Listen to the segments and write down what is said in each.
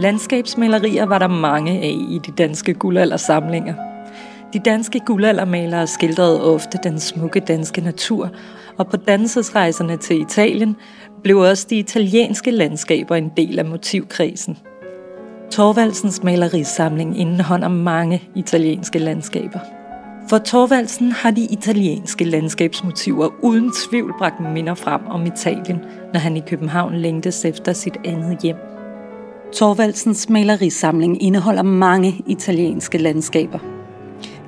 Landskabsmalerier var der mange af i de danske guldaldersamlinger. De danske guldaldermalere skildrede ofte den smukke danske natur, og på dansesrejserne til Italien blev også de italienske landskaber en del af motivkredsen. Torvaldsens malerisamling indeholder mange italienske landskaber. For Torvaldsen har de italienske landskabsmotiver uden tvivl bragt minder frem om Italien, når han i København længtes efter sit andet hjem. Torvaldsens malerisamling indeholder mange italienske landskaber.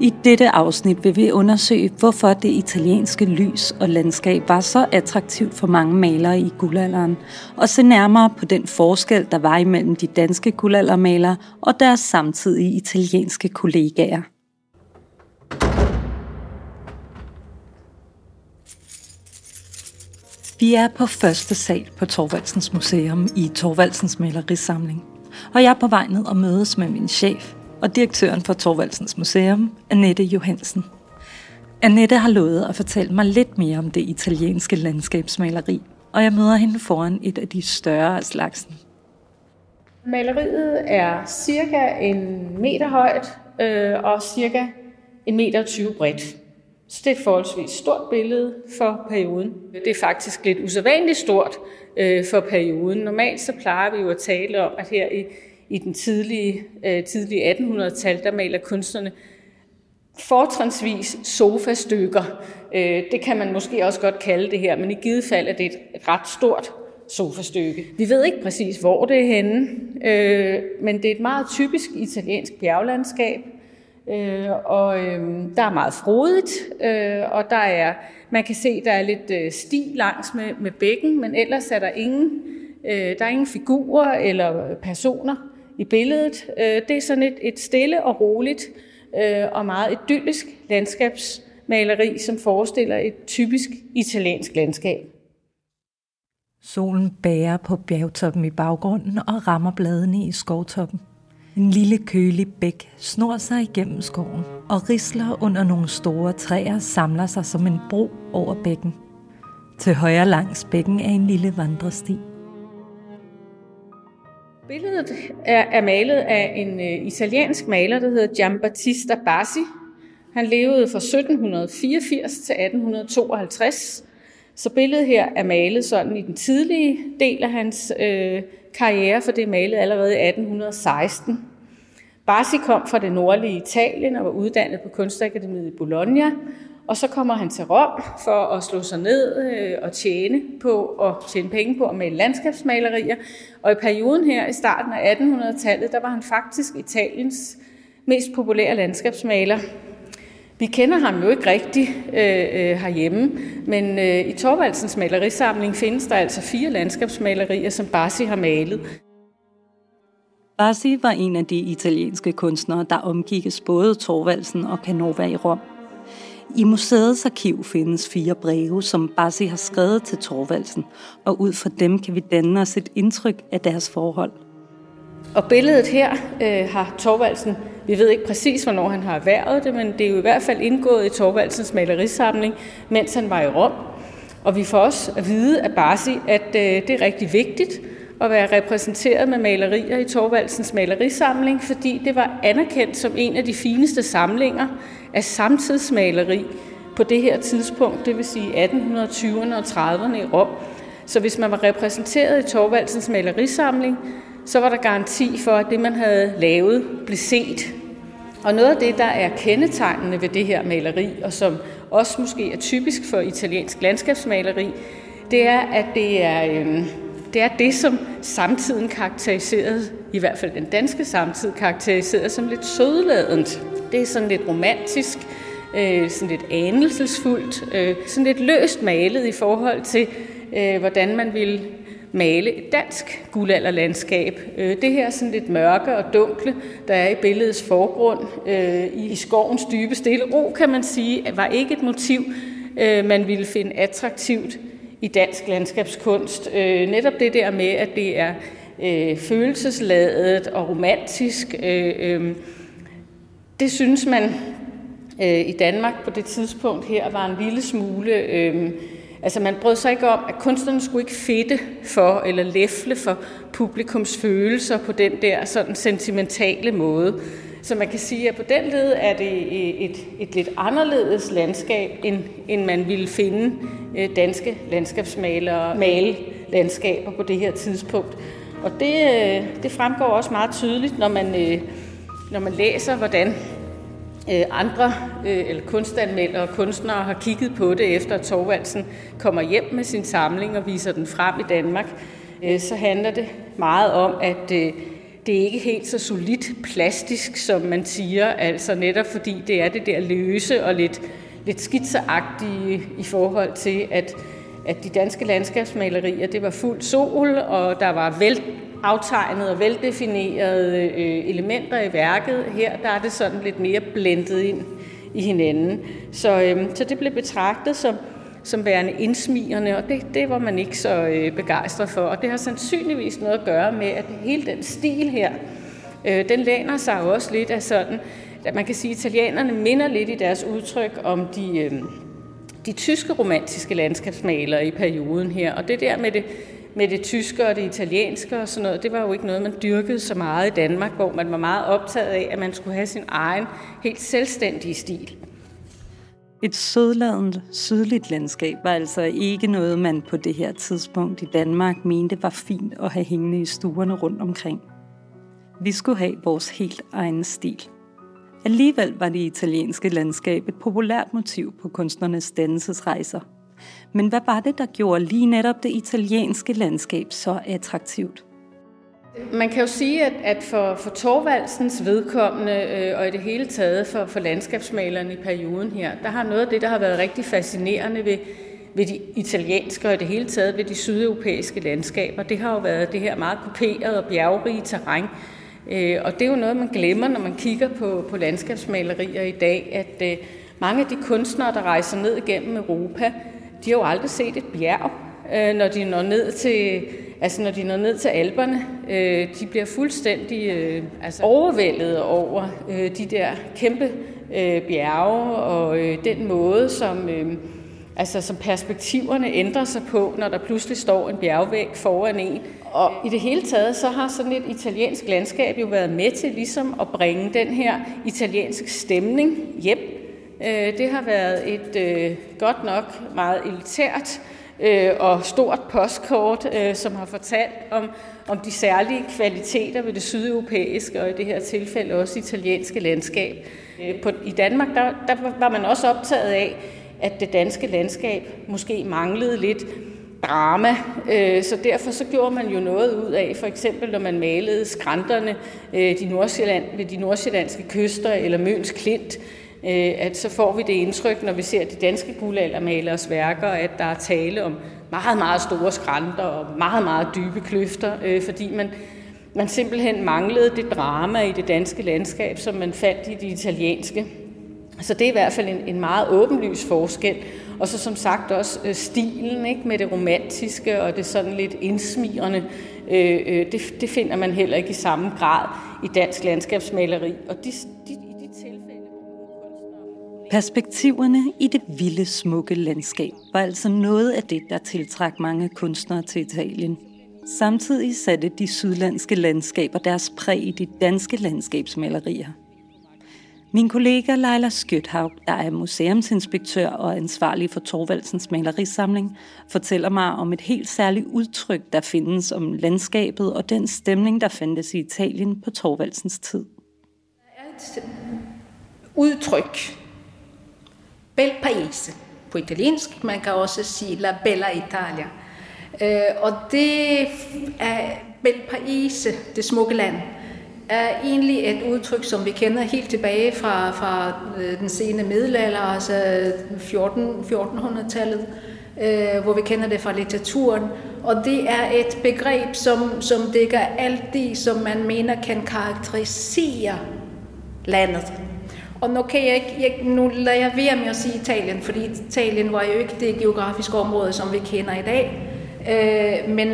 I dette afsnit vil vi undersøge, hvorfor det italienske lys og landskab var så attraktivt for mange malere i guldalderen, og se nærmere på den forskel, der var imellem de danske guldaldermalere og deres samtidige italienske kollegaer. Vi er på første sal på Torvaldsens Museum i Torvaldsens malerisamling, og jeg er på vej ned og mødes med min chef og direktøren for Torvaldsens Museum, Annette Johansen. Annette har lovet at fortælle mig lidt mere om det italienske landskabsmaleri, og jeg møder hende foran et af de større af slagsen. Maleriet er cirka en meter højt øh, og cirka en meter 20 bredt. Så det er et forholdsvis stort billede for perioden. Det er faktisk lidt usædvanligt stort øh, for perioden. Normalt så plejer vi jo at tale om, at her i, i den tidlige, øh, tidlige 1800-tal, der maler kunstnerne fortrinsvis sofastykker. Øh, det kan man måske også godt kalde det her, men i givet fald er det et ret stort sofastykke. Vi ved ikke præcis, hvor det er henne, øh, men det er et meget typisk italiensk bjerglandskab, Øh, og øh, der er meget frodigt, øh, og der er, man kan se, der er lidt øh, sti langs med, med bækken, men ellers er der ingen, øh, der er ingen figurer eller personer i billedet. Øh, det er sådan et, et stille og roligt øh, og meget idyllisk landskabsmaleri, som forestiller et typisk italiensk landskab. Solen bærer på bjergtoppen i baggrunden og rammer bladene i skovtoppen. En lille kølig bæk snor sig igennem skoven, og risler under nogle store træer samler sig som en bro over bækken. Til højre langs bækken er en lille vandresti. Billedet er, er malet af en uh, italiensk maler, der hedder Giambattista Bassi. Han levede fra 1784 til 1852. Så billedet her er malet sådan i den tidlige del af hans øh, karriere, for det er malet allerede i 1816. Barsi kom fra det nordlige Italien og var uddannet på Kunstakademiet i Bologna, og så kommer han til Rom for at slå sig ned øh, og tjene på og tjene penge på at male landskabsmalerier. Og i perioden her i starten af 1800-tallet, der var han faktisk Italiens mest populære landskabsmaler. Vi kender ham jo ikke rigtigt øh, øh, herhjemme, men øh, i Torvaldsens malerisamling findes der altså fire landskabsmalerier, som Barsi har malet. Barsi var en af de italienske kunstnere, der omgikkes både Torvaldsen og Canova i Rom. I museets arkiv findes fire breve, som Barsi har skrevet til Torvaldsen, og ud fra dem kan vi danne os et indtryk af deres forhold. Og billedet her øh, har Torvaldsen vi ved ikke præcis, hvornår han har erhvervet det, men det er jo i hvert fald indgået i Torvaldsens malerisamling, mens han var i Rom. Og vi får også at vide af Barsi, at øh, det er rigtig vigtigt at være repræsenteret med malerier i Torvaldsens malerisamling, fordi det var anerkendt som en af de fineste samlinger af samtidsmaleri på det her tidspunkt, det vil sige 1820'erne og 30'erne i Rom. Så hvis man var repræsenteret i Torvaldsens malerisamling, så var der garanti for, at det, man havde lavet, blev set. Og noget af det, der er kendetegnende ved det her maleri, og som også måske er typisk for italiensk landskabsmaleri, det er, at det er, øh, det er det, som samtiden karakteriserede, i hvert fald den danske samtid, karakteriserede som lidt sødladent. Det er sådan lidt romantisk, øh, sådan lidt anelsesfuldt, øh, sådan lidt løst malet i forhold til, øh, hvordan man ville male et dansk guldalderlandskab. Øh, det her er sådan lidt mørke og dunkle, der er i billedets forgrund. Øh, I skovens dybe stille ro, kan man sige, var ikke et motiv, øh, man ville finde attraktivt i dansk landskabskunst. Netop det der med, at det er følelsesladet og romantisk, det synes man i Danmark på det tidspunkt her var en lille smule altså man brød sig ikke om, at kunstnerne skulle ikke fedte for eller læfle for publikums følelser på den der sådan sentimentale måde. Så man kan sige, at på den led er det et, et lidt anderledes landskab, end, end man ville finde øh, danske landskabsmalere male landskaber på det her tidspunkt. Og det, øh, det fremgår også meget tydeligt, når man, øh, når man læser, hvordan Øh, andre øh, eller kunstanmeldere og kunstnere har kigget på det, efter at Torvaldsen kommer hjem med sin samling og viser den frem i Danmark. Øh, så handler det meget om, at det er ikke helt så solidt plastisk, som man siger, altså netop fordi det er det der løse og lidt, lidt skitseagtige i forhold til, at, at de danske landskabsmalerier, det var fuld sol, og der var vel aftegnede og veldefinerede øh, elementer i værket. Her der er det sådan lidt mere blendet ind i hinanden. Så, øh, så det blev betragtet som, som værende indsmigerne, og det, det var man ikke så øh, begejstret for. Og det har sandsynligvis noget at gøre med, at hele den stil her, øh, den læner sig jo også lidt af sådan, at man kan sige, at italienerne minder lidt i deres udtryk om de, øh, de tyske romantiske landskabsmalere i perioden her. Og det der med det, med det tyske og det italienske og sådan noget, det var jo ikke noget, man dyrkede så meget i Danmark, hvor man var meget optaget af, at man skulle have sin egen helt selvstændige stil. Et sødladent, sydligt landskab var altså ikke noget, man på det her tidspunkt i Danmark mente var fint at have hængende i stuerne rundt omkring. Vi skulle have vores helt egen stil. Alligevel var det italienske landskab et populært motiv på kunstnernes dannelsesrejser. Men hvad var det, der gjorde lige netop det italienske landskab så attraktivt? Man kan jo sige, at, at for, for Torvaldsens vedkommende, øh, og i det hele taget for, for landskabsmalerne i perioden her, der har noget af det, der har været rigtig fascinerende ved, ved de italienske og i det hele taget ved de sydeuropæiske landskaber, det har jo været det her meget kuperede og bjergrige terræn. Øh, og det er jo noget, man glemmer, når man kigger på, på landskabsmalerier i dag, at øh, mange af de kunstnere, der rejser ned igennem Europa, de har jo aldrig set et bjerg, øh, når de når ned til Altså når de når ned til alberne, øh, de bliver fuldstændig øh, altså overvældet over øh, de der kæmpe øh, bjerge og øh, den måde, som, øh, altså, som perspektiverne ændrer sig på, når der pludselig står en bjergvæg foran en. Og i det hele taget, så har sådan et italiensk landskab jo været med til ligesom at bringe den her italienske stemning hjem. Øh, det har været et øh, godt nok meget elitært øh, og stort postkort, øh, som har fortalt om, om de særlige kvaliteter ved det sydeuropæiske, og i det her tilfælde også italienske landskab. På, I Danmark der, der var man også optaget af, at det danske landskab måske manglede lidt drama, så derfor så gjorde man jo noget ud af, for eksempel når man malede skrænterne de Nordsjælland, ved de nordsjællandske kyster eller Møns Klint, Øh, at så får vi det indtryk, når vi ser de danske guldaldermalers værker, at der er tale om meget, meget store skrænter og meget, meget dybe kløfter, øh, fordi man, man simpelthen manglede det drama i det danske landskab, som man fandt i det italienske. Så det er i hvert fald en, en meget åbenlys forskel. Og så som sagt også øh, stilen ikke, med det romantiske og det sådan lidt indsmirende, øh, øh, det, det finder man heller ikke i samme grad i dansk landskabsmaleri. Og de, de, Perspektiverne i det vilde, smukke landskab var altså noget af det, der tiltrak mange kunstnere til Italien. Samtidig satte de sydlandske landskaber deres præg i de danske landskabsmalerier. Min kollega Leila Skøthaug, der er museumsinspektør og ansvarlig for Torvaldsens malerisamling, fortæller mig om et helt særligt udtryk, der findes om landskabet og den stemning, der fandtes i Italien på Torvaldsens tid. Der er et udtryk, bel paese på italiensk. Man kan også sige la bella Italia. Øh, og det er bel paese, det smukke land, er egentlig et udtryk, som vi kender helt tilbage fra, fra øh, den sene middelalder, altså 14, 1400-tallet, øh, hvor vi kender det fra litteraturen. Og det er et begreb, som, som dækker alt det, som man mener kan karakterisere landet. Og nu, kan jeg ikke, jeg, nu lader jeg være med at sige Italien, fordi Italien var jo ikke det geografiske område, som vi kender i dag. Øh, men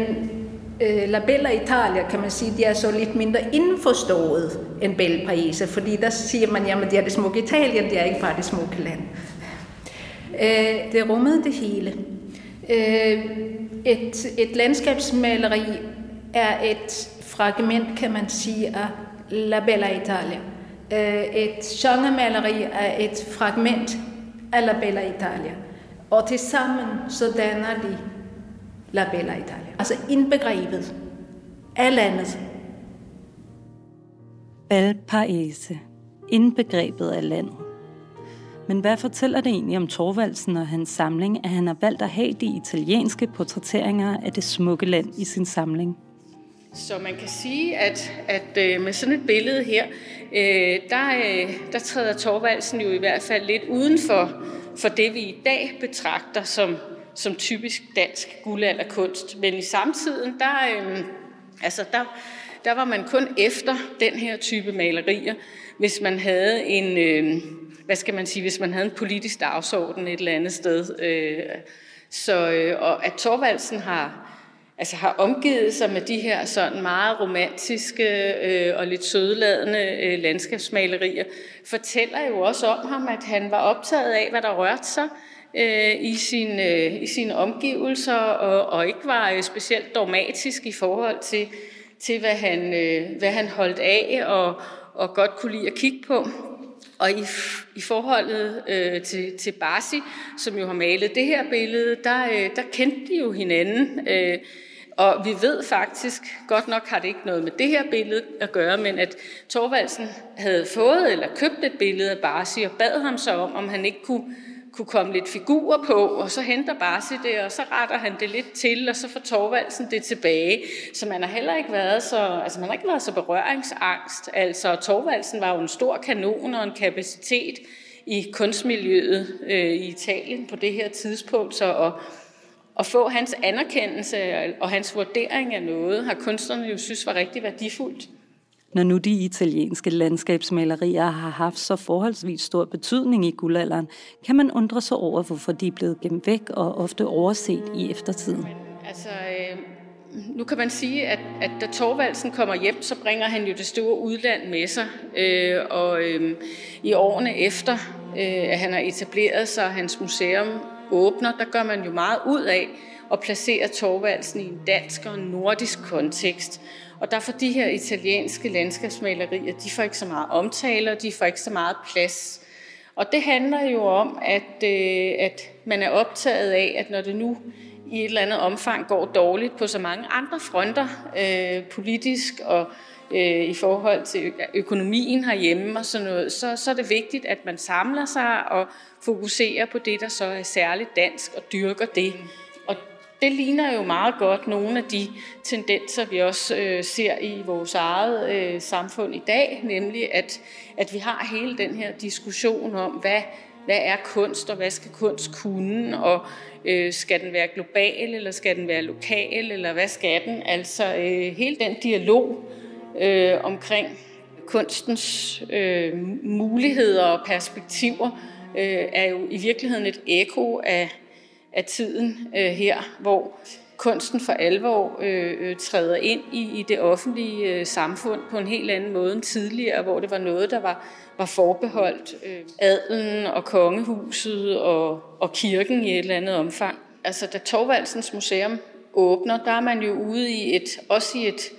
øh, La Bella Italia, kan man sige, de er så lidt mindre indforstået end Belle Paese, fordi der siger man, jamen det er det smukke Italien, det er ikke bare det smukke land. Øh, det rummede det hele. Øh, et, et landskabsmaleri er et fragment, kan man sige, af La Bella Italia. Øh, et genremaleri er et fragment af La Bella Italia. Og tilsammen så danner de La Bella Italia. Altså indbegrebet af landet. Valparese. Indbegrebet af landet. Men hvad fortæller det egentlig om Torvaldsen og hans samling, at han har valgt at have de italienske portrætteringer af det smukke land i sin samling? Så man kan sige, at, at øh, med sådan et billede her, øh, der, øh, der træder Torvaldsen jo i hvert fald lidt uden for, for det, vi i dag betragter som, som typisk dansk guldalderkunst. Men i samtiden, der, altså der, der var man kun efter den her type malerier, hvis man havde en, øh, hvad skal man sige, hvis man havde en politisk dagsorden et eller andet sted. Øh, så, øh, og at Torvaldsen har, altså har omgivet sig med de her sådan meget romantiske øh, og lidt sødladende øh, landskabsmalerier, fortæller jo også om ham, at han var optaget af, hvad der rørte sig øh, i, sin, øh, i sine omgivelser, og, og ikke var øh, specielt dogmatisk i forhold til, til hvad, han, øh, hvad han holdt af og, og godt kunne lide at kigge på. Og i, i forholdet øh, til, til Barsi, som jo har malet det her billede, der, øh, der kendte de jo hinanden. Øh, og vi ved faktisk, godt nok har det ikke noget med det her billede at gøre, men at Torvaldsen havde fået eller købt et billede af Barsi og bad ham så om, om han ikke kunne kunne komme lidt figurer på, og så henter Barsi det, og så retter han det lidt til, og så får Torvaldsen det tilbage. Så man har heller ikke været så, altså man har ikke været så berøringsangst. Altså Torvaldsen var jo en stor kanon og en kapacitet i kunstmiljøet øh, i Italien på det her tidspunkt, så og at få hans anerkendelse og hans vurdering af noget, har kunstnerne jo synes var rigtig værdifuldt når nu de italienske landskabsmalerier har haft så forholdsvis stor betydning i guldalderen, kan man undre sig over, hvorfor de er blevet gemt væk og ofte overset i eftertiden. Altså, øh, nu kan man sige, at, at da Torvaldsen kommer hjem, så bringer han jo det store udland med sig. Øh, og øh, i årene efter, øh, at han har etableret sig, hans museum åbner, der gør man jo meget ud af at placere Torvaldsen i en dansk og en nordisk kontekst. Og derfor de her italienske landskabsmalerier, de får ikke så meget omtale, og de får ikke så meget plads. Og det handler jo om, at, øh, at man er optaget af, at når det nu i et eller andet omfang går dårligt på så mange andre fronter, øh, politisk og øh, Øh, i forhold til økonomien herhjemme og sådan noget, så, så er det vigtigt, at man samler sig og fokuserer på det, der så er særligt dansk og dyrker det Og det ligner jo meget godt nogle af de tendenser, vi også øh, ser i vores eget øh, samfund i dag, nemlig at, at vi har hele den her diskussion om, hvad, hvad er kunst, og hvad skal kunst kunne, og øh, skal den være global, eller skal den være lokal, eller hvad skal den? Altså øh, hele den dialog øh, omkring kunstens øh, muligheder og perspektiver, øh, er jo i virkeligheden et ekko af af tiden øh, her, hvor kunsten for alvor øh, øh, træder ind i, i det offentlige øh, samfund på en helt anden måde end tidligere, hvor det var noget, der var, var forbeholdt øh, adelen og kongehuset og, og kirken i et eller andet omfang. Altså da Torvaldsens Museum åbner, der er man jo ude i et, også i et,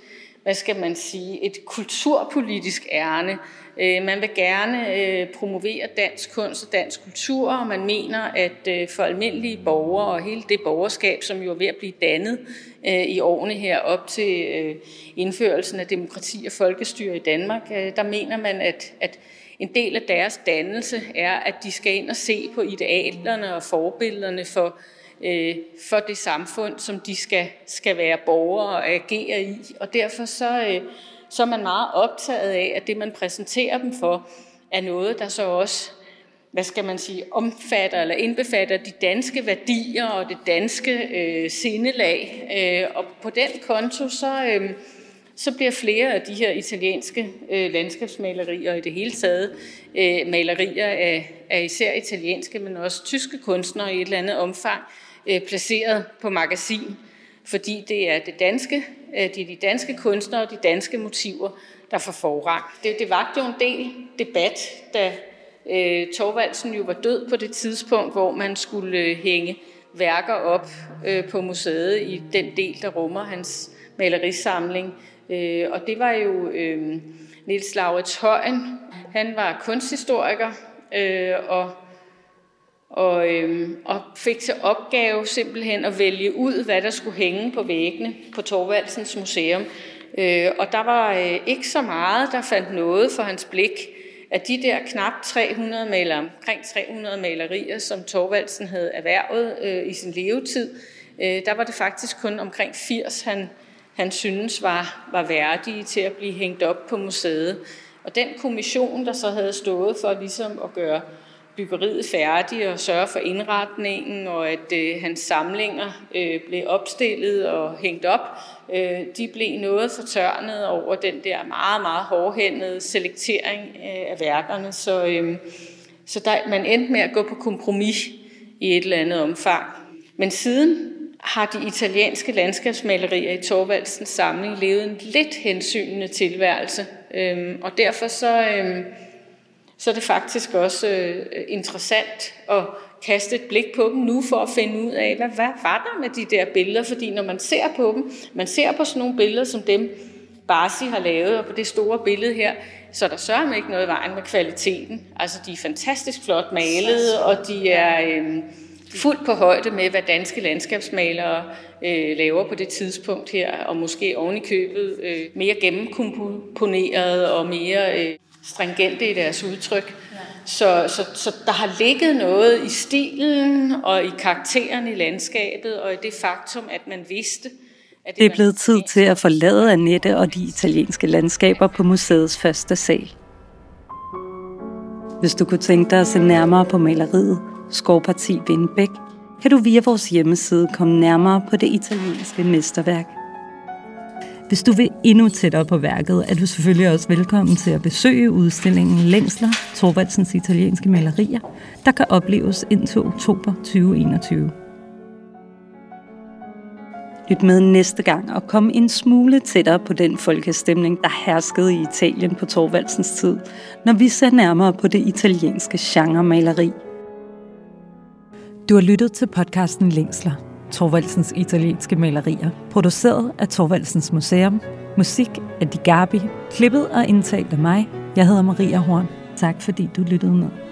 hvad skal man sige, et kulturpolitisk ærne. Øh, man vil gerne øh, promovere dansk kunst og dansk kultur, og man mener, at øh, for almindelige borgere og hele det borgerskab, som jo er ved at blive dannet i årene her op til indførelsen af demokrati og folkestyre i Danmark, der mener man, at, at en del af deres dannelse er, at de skal ind og se på idealerne og forbillederne for øh, for det samfund, som de skal, skal være borgere og agere i. Og derfor så, øh, så er man meget optaget af, at det, man præsenterer dem for, er noget, der så også hvad skal man sige, omfatter eller indbefatter de danske værdier og det danske øh, sindelag. Øh, og på den konto, så, øh, så bliver flere af de her italienske øh, landskabsmalerier og i det hele taget øh, malerier af, af især italienske, men også tyske kunstnere i et eller andet omfang, øh, placeret på magasin, fordi det er det danske, øh, det er de danske kunstnere og de danske motiver, der får forrang. Det, det var jo en del debat, da øh, Torvaldsen jo var død på det tidspunkt, hvor man skulle øh, hænge værker op øh, på museet i den del, der rummer hans malerisamling. Øh, og det var jo øh, Niels Laurits Højen. Han var kunsthistoriker øh, og, og, øh, og fik til opgave simpelthen at vælge ud, hvad der skulle hænge på væggene på Torvaldsens Museum. Øh, og der var øh, ikke så meget, der fandt noget for hans blik af de der knap 300 maler, omkring 300 malerier, som Torvaldsen havde erhvervet øh, i sin levetid, øh, der var det faktisk kun omkring 80, han, han synes var, var værdige til at blive hængt op på museet. Og den kommission, der så havde stået for ligesom at gøre byggeriet færdigt og sørge for indretningen, og at øh, hans samlinger øh, blev opstillet og hængt op, øh, de blev noget fortørnet over den der meget, meget hårdhændede selektering øh, af værkerne. Så, øh, så der, man endte med at gå på kompromis i et eller andet omfang. Men siden har de italienske landskabsmalerier i Torvaldsens samling levet en lidt hensynende tilværelse. Øhm, og derfor så, øhm, så er det faktisk også øh, interessant at kaste et blik på dem nu for at finde ud af, hvad, hvad var der med de der billeder? Fordi når man ser på dem, man ser på sådan nogle billeder som dem, Barsi har lavet, og på det store billede her, så er der sørger ikke noget i vejen med kvaliteten. Altså, de er fantastisk flot malet, og de er øh, fuldt på højde med, hvad danske landskabsmalere øh, laver på det tidspunkt her, og måske oven i købet øh, mere gennemkomponeret og mere øh, stringente i deres udtryk. Så, så, så der har ligget noget i stilen og i karakteren i landskabet og i det faktum, at man vidste, at det, det er blevet tid til at forlade Annette og de italienske landskaber på museets første sal. Hvis du kunne tænke dig at se nærmere på maleriet Skovparti Vindbæk, kan du via vores hjemmeside komme nærmere på det italienske mesterværk. Hvis du vil endnu tættere på værket, er du selvfølgelig også velkommen til at besøge udstillingen Længsler, Torvaldsens italienske malerier, der kan opleves indtil oktober 2021. Lyt med næste gang og kom en smule tættere på den folkestemning, der herskede i Italien på Torvaldsens tid, når vi ser nærmere på det italienske genremaleri. Du har lyttet til podcasten Længsler, Torvaldsens italienske malerier, produceret af Torvaldsens Museum, musik af Di Gabi, klippet og indtalt af mig. Jeg hedder Maria Horn. Tak fordi du lyttede med.